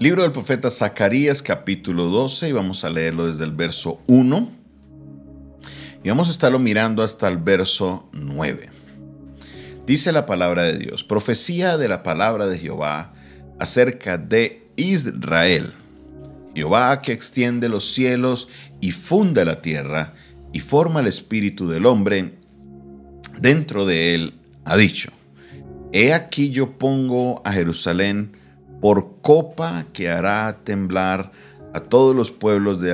Libro del profeta Zacarías capítulo 12 y vamos a leerlo desde el verso 1 y vamos a estarlo mirando hasta el verso 9. Dice la palabra de Dios, profecía de la palabra de Jehová acerca de Israel. Jehová que extiende los cielos y funda la tierra y forma el espíritu del hombre dentro de él, ha dicho, He aquí yo pongo a Jerusalén por copa que hará temblar a todos los pueblos de,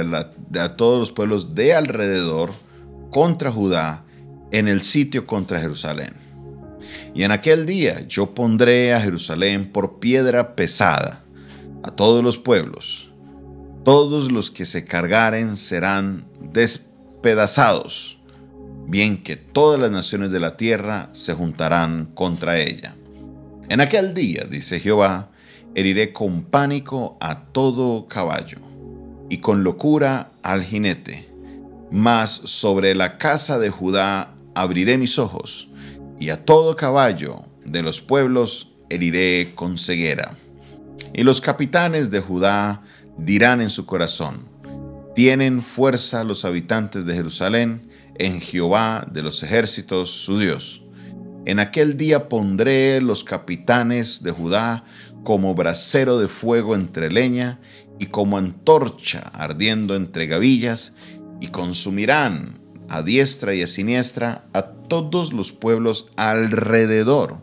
a todos los pueblos de alrededor contra Judá en el sitio contra Jerusalén. Y en aquel día yo pondré a Jerusalén por piedra pesada a todos los pueblos. Todos los que se cargaren serán despedazados, bien que todas las naciones de la tierra se juntarán contra ella. En aquel día, dice Jehová, heriré con pánico a todo caballo y con locura al jinete. Mas sobre la casa de Judá abriré mis ojos, y a todo caballo de los pueblos heriré con ceguera. Y los capitanes de Judá dirán en su corazón, tienen fuerza los habitantes de Jerusalén en Jehová de los ejércitos su Dios. En aquel día pondré los capitanes de Judá como brasero de fuego entre leña y como antorcha ardiendo entre gavillas, y consumirán a diestra y a siniestra a todos los pueblos alrededor.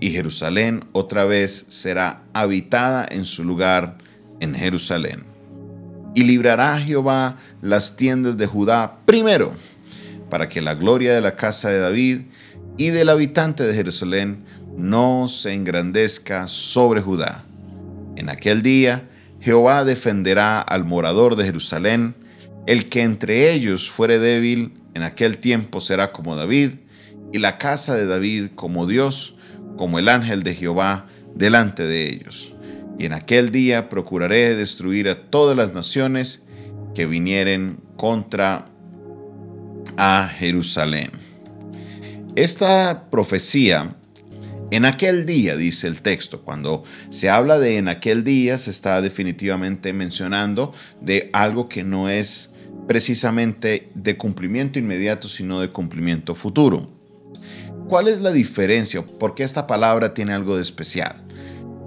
Y Jerusalén otra vez será habitada en su lugar en Jerusalén. Y librará Jehová las tiendas de Judá primero, para que la gloria de la casa de David y del habitante de Jerusalén no se engrandezca sobre Judá. En aquel día Jehová defenderá al morador de Jerusalén, el que entre ellos fuere débil, en aquel tiempo será como David, y la casa de David como Dios, como el ángel de Jehová delante de ellos. Y en aquel día procuraré destruir a todas las naciones que vinieren contra a Jerusalén. Esta profecía, en aquel día, dice el texto, cuando se habla de en aquel día, se está definitivamente mencionando de algo que no es precisamente de cumplimiento inmediato, sino de cumplimiento futuro. ¿Cuál es la diferencia? ¿Por qué esta palabra tiene algo de especial?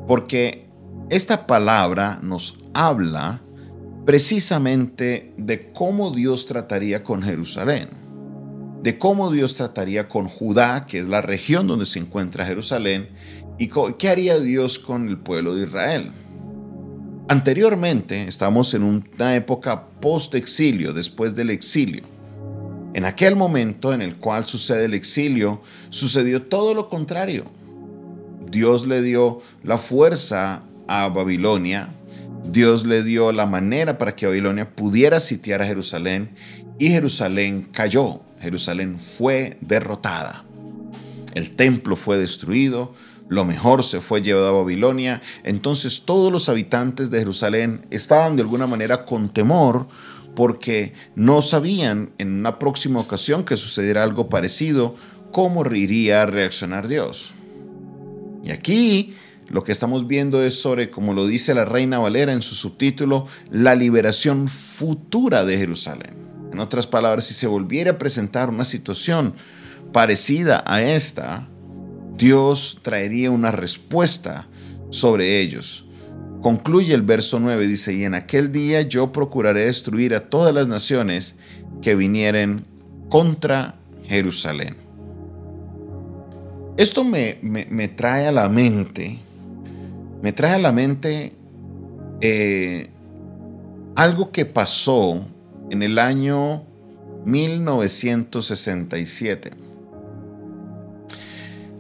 Porque esta palabra nos habla precisamente de cómo Dios trataría con Jerusalén de cómo Dios trataría con Judá, que es la región donde se encuentra Jerusalén, y qué haría Dios con el pueblo de Israel. Anteriormente estamos en una época post-exilio, después del exilio. En aquel momento en el cual sucede el exilio, sucedió todo lo contrario. Dios le dio la fuerza a Babilonia, Dios le dio la manera para que Babilonia pudiera sitiar a Jerusalén y Jerusalén cayó. Jerusalén fue derrotada. El templo fue destruido, lo mejor se fue llevado a Babilonia, entonces todos los habitantes de Jerusalén estaban de alguna manera con temor porque no sabían en una próxima ocasión que sucediera algo parecido, cómo iría a reaccionar Dios. Y aquí lo que estamos viendo es sobre, como lo dice la Reina Valera en su subtítulo, la liberación futura de Jerusalén. En otras palabras, si se volviera a presentar una situación parecida a esta, Dios traería una respuesta sobre ellos. Concluye el verso 9, dice, y en aquel día yo procuraré destruir a todas las naciones que vinieren contra Jerusalén. Esto me, trae a la mente, me trae a la mente eh, algo que pasó en el año 1967.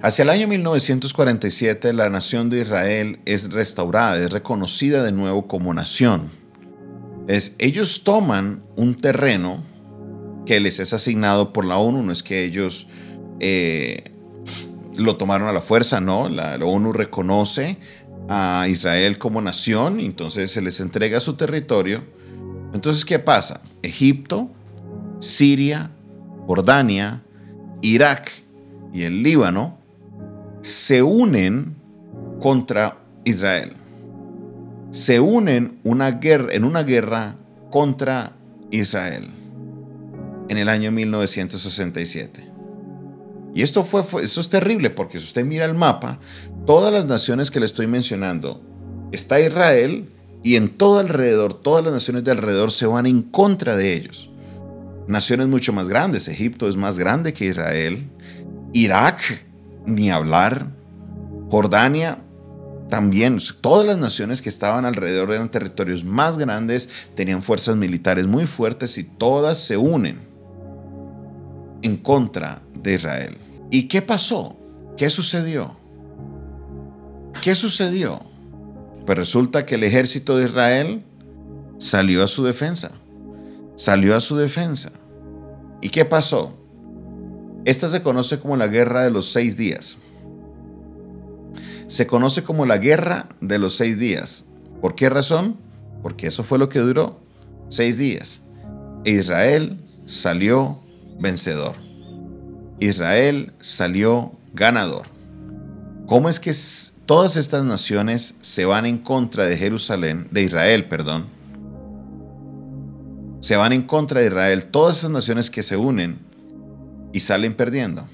Hacia el año 1947 la nación de Israel es restaurada, es reconocida de nuevo como nación. Es, ellos toman un terreno que les es asignado por la ONU, no es que ellos eh, lo tomaron a la fuerza, no, la, la ONU reconoce a Israel como nación, entonces se les entrega su territorio entonces, ¿qué pasa? Egipto, Siria, Jordania, Irak y el Líbano se unen contra Israel. se unen una guerra, en una guerra contra Israel en el año 1967. Y esto fue, eso es terrible porque si usted mira el mapa, todas las naciones que le estoy mencionando, está Israel y en todo alrededor, todas las naciones de alrededor se van en contra de ellos. Naciones mucho más grandes, Egipto es más grande que Israel, Irak, ni hablar, Jordania, también todas las naciones que estaban alrededor eran territorios más grandes, tenían fuerzas militares muy fuertes y todas se unen en contra de Israel. ¿Y qué pasó? ¿Qué sucedió? ¿Qué sucedió? Pues resulta que el ejército de Israel salió a su defensa. Salió a su defensa. ¿Y qué pasó? Esta se conoce como la guerra de los seis días. Se conoce como la guerra de los seis días. ¿Por qué razón? Porque eso fue lo que duró. Seis días. Israel salió vencedor. Israel salió ganador. ¿Cómo es que todas estas naciones se van en contra de Jerusalén, de Israel, perdón? Se van en contra de Israel, todas esas naciones que se unen y salen perdiendo.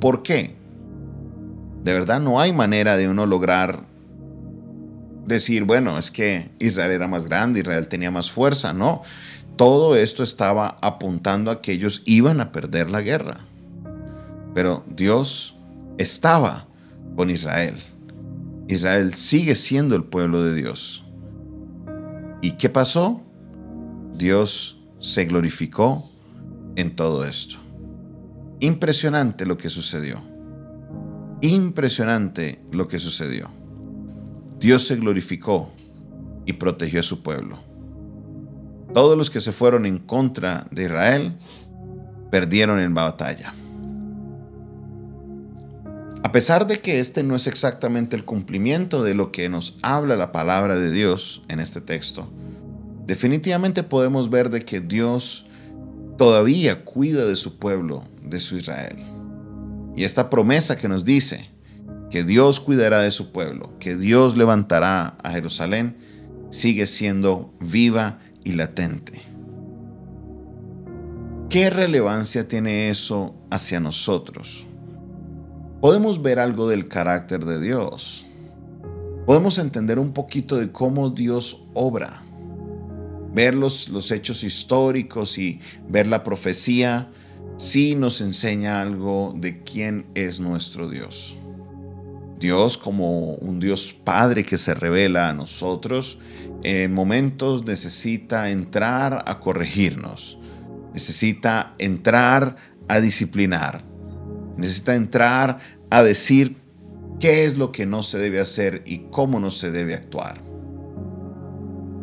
¿Por qué? De verdad no hay manera de uno lograr decir, bueno, es que Israel era más grande, Israel tenía más fuerza, no. Todo esto estaba apuntando a que ellos iban a perder la guerra. Pero Dios estaba con Israel. Israel sigue siendo el pueblo de Dios. ¿Y qué pasó? Dios se glorificó en todo esto. Impresionante lo que sucedió. Impresionante lo que sucedió. Dios se glorificó y protegió a su pueblo. Todos los que se fueron en contra de Israel perdieron en batalla. A pesar de que este no es exactamente el cumplimiento de lo que nos habla la palabra de Dios en este texto, definitivamente podemos ver de que Dios todavía cuida de su pueblo, de su Israel. Y esta promesa que nos dice que Dios cuidará de su pueblo, que Dios levantará a Jerusalén, sigue siendo viva y latente. ¿Qué relevancia tiene eso hacia nosotros? Podemos ver algo del carácter de Dios. Podemos entender un poquito de cómo Dios obra. Ver los, hechos históricos y ver la profecía sí nos enseña algo de quién es nuestro Dios. Dios como un Dios Padre que se revela a nosotros, en momentos necesita entrar a corregirnos, necesita entrar a disciplinar, necesita entrar a decir qué es lo que no se debe hacer y cómo no se debe actuar.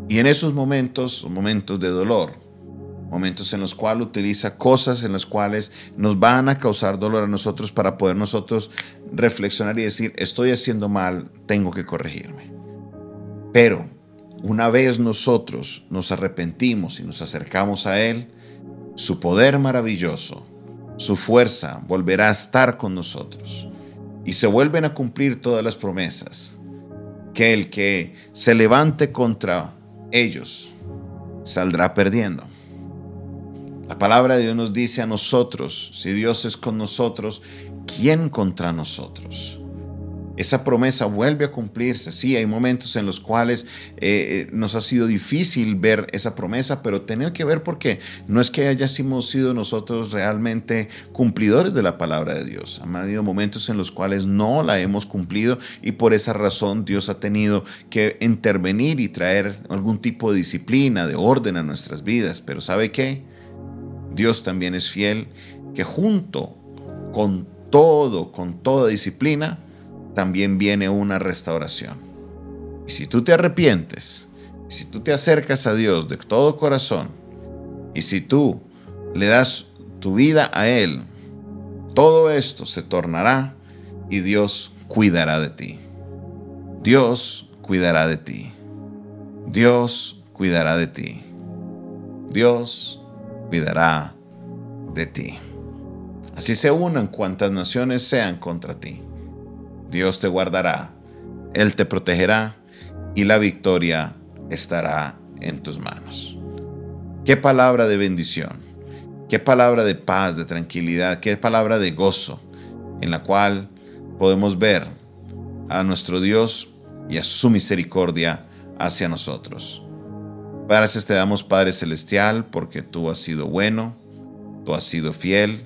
Y en esos momentos, momentos de dolor, momentos en los cuales utiliza cosas en las cuales nos van a causar dolor a nosotros para poder nosotros reflexionar y decir, estoy haciendo mal, tengo que corregirme. Pero una vez nosotros nos arrepentimos y nos acercamos a Él, su poder maravilloso, su fuerza volverá a estar con nosotros y se vuelven a cumplir todas las promesas. Que el que se levante contra ellos saldrá perdiendo. La palabra de Dios nos dice a nosotros, si Dios es con nosotros, ¿quién contra nosotros? Esa promesa vuelve a cumplirse. Sí, hay momentos en los cuales eh, nos ha sido difícil ver esa promesa, pero tener que ver por qué. No es que hayamos sido nosotros realmente cumplidores de la palabra de Dios. Han habido momentos en los cuales no la hemos cumplido y por esa razón Dios ha tenido que intervenir y traer algún tipo de disciplina, de orden a nuestras vidas. Pero ¿sabe qué? Dios también es fiel, que junto con todo, con toda disciplina, también viene una restauración. Y si tú te arrepientes, si tú te acercas a Dios de todo corazón, y si tú le das tu vida a Él, todo esto se tornará y Dios cuidará de ti. Dios cuidará de ti. Dios cuidará de ti. Dios cuidará de ti. Así se unan cuantas naciones sean contra ti. Dios te guardará, Él te protegerá y la victoria estará en tus manos. Qué palabra de bendición, qué palabra de paz, de tranquilidad, qué palabra de gozo, en la cual podemos ver a nuestro Dios y a su misericordia hacia nosotros. Gracias te damos Padre Celestial porque tú has sido bueno, tú has sido fiel,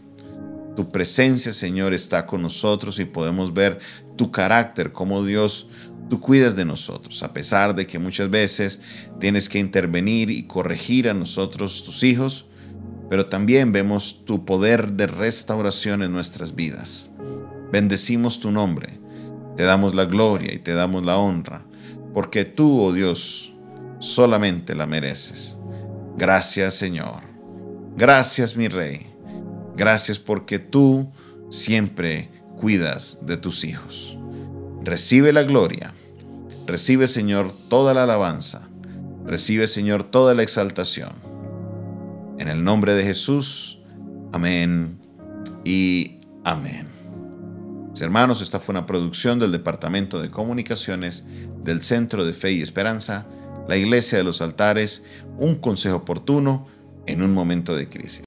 tu presencia Señor está con nosotros y podemos ver tu carácter, como Dios tú cuidas de nosotros, a pesar de que muchas veces tienes que intervenir y corregir a nosotros, tus hijos, pero también vemos tu poder de restauración en nuestras vidas. Bendecimos tu nombre, te damos la gloria y te damos la honra, porque tú, oh Dios, solamente la mereces. Gracias Señor. Gracias mi Rey. Gracias porque tú siempre cuidas de tus hijos. Recibe la gloria. Recibe Señor toda la alabanza. Recibe Señor toda la exaltación. En el nombre de Jesús. Amén y amén. Mis hermanos, esta fue una producción del Departamento de Comunicaciones del Centro de Fe y Esperanza la iglesia de los altares, un consejo oportuno en un momento de crisis.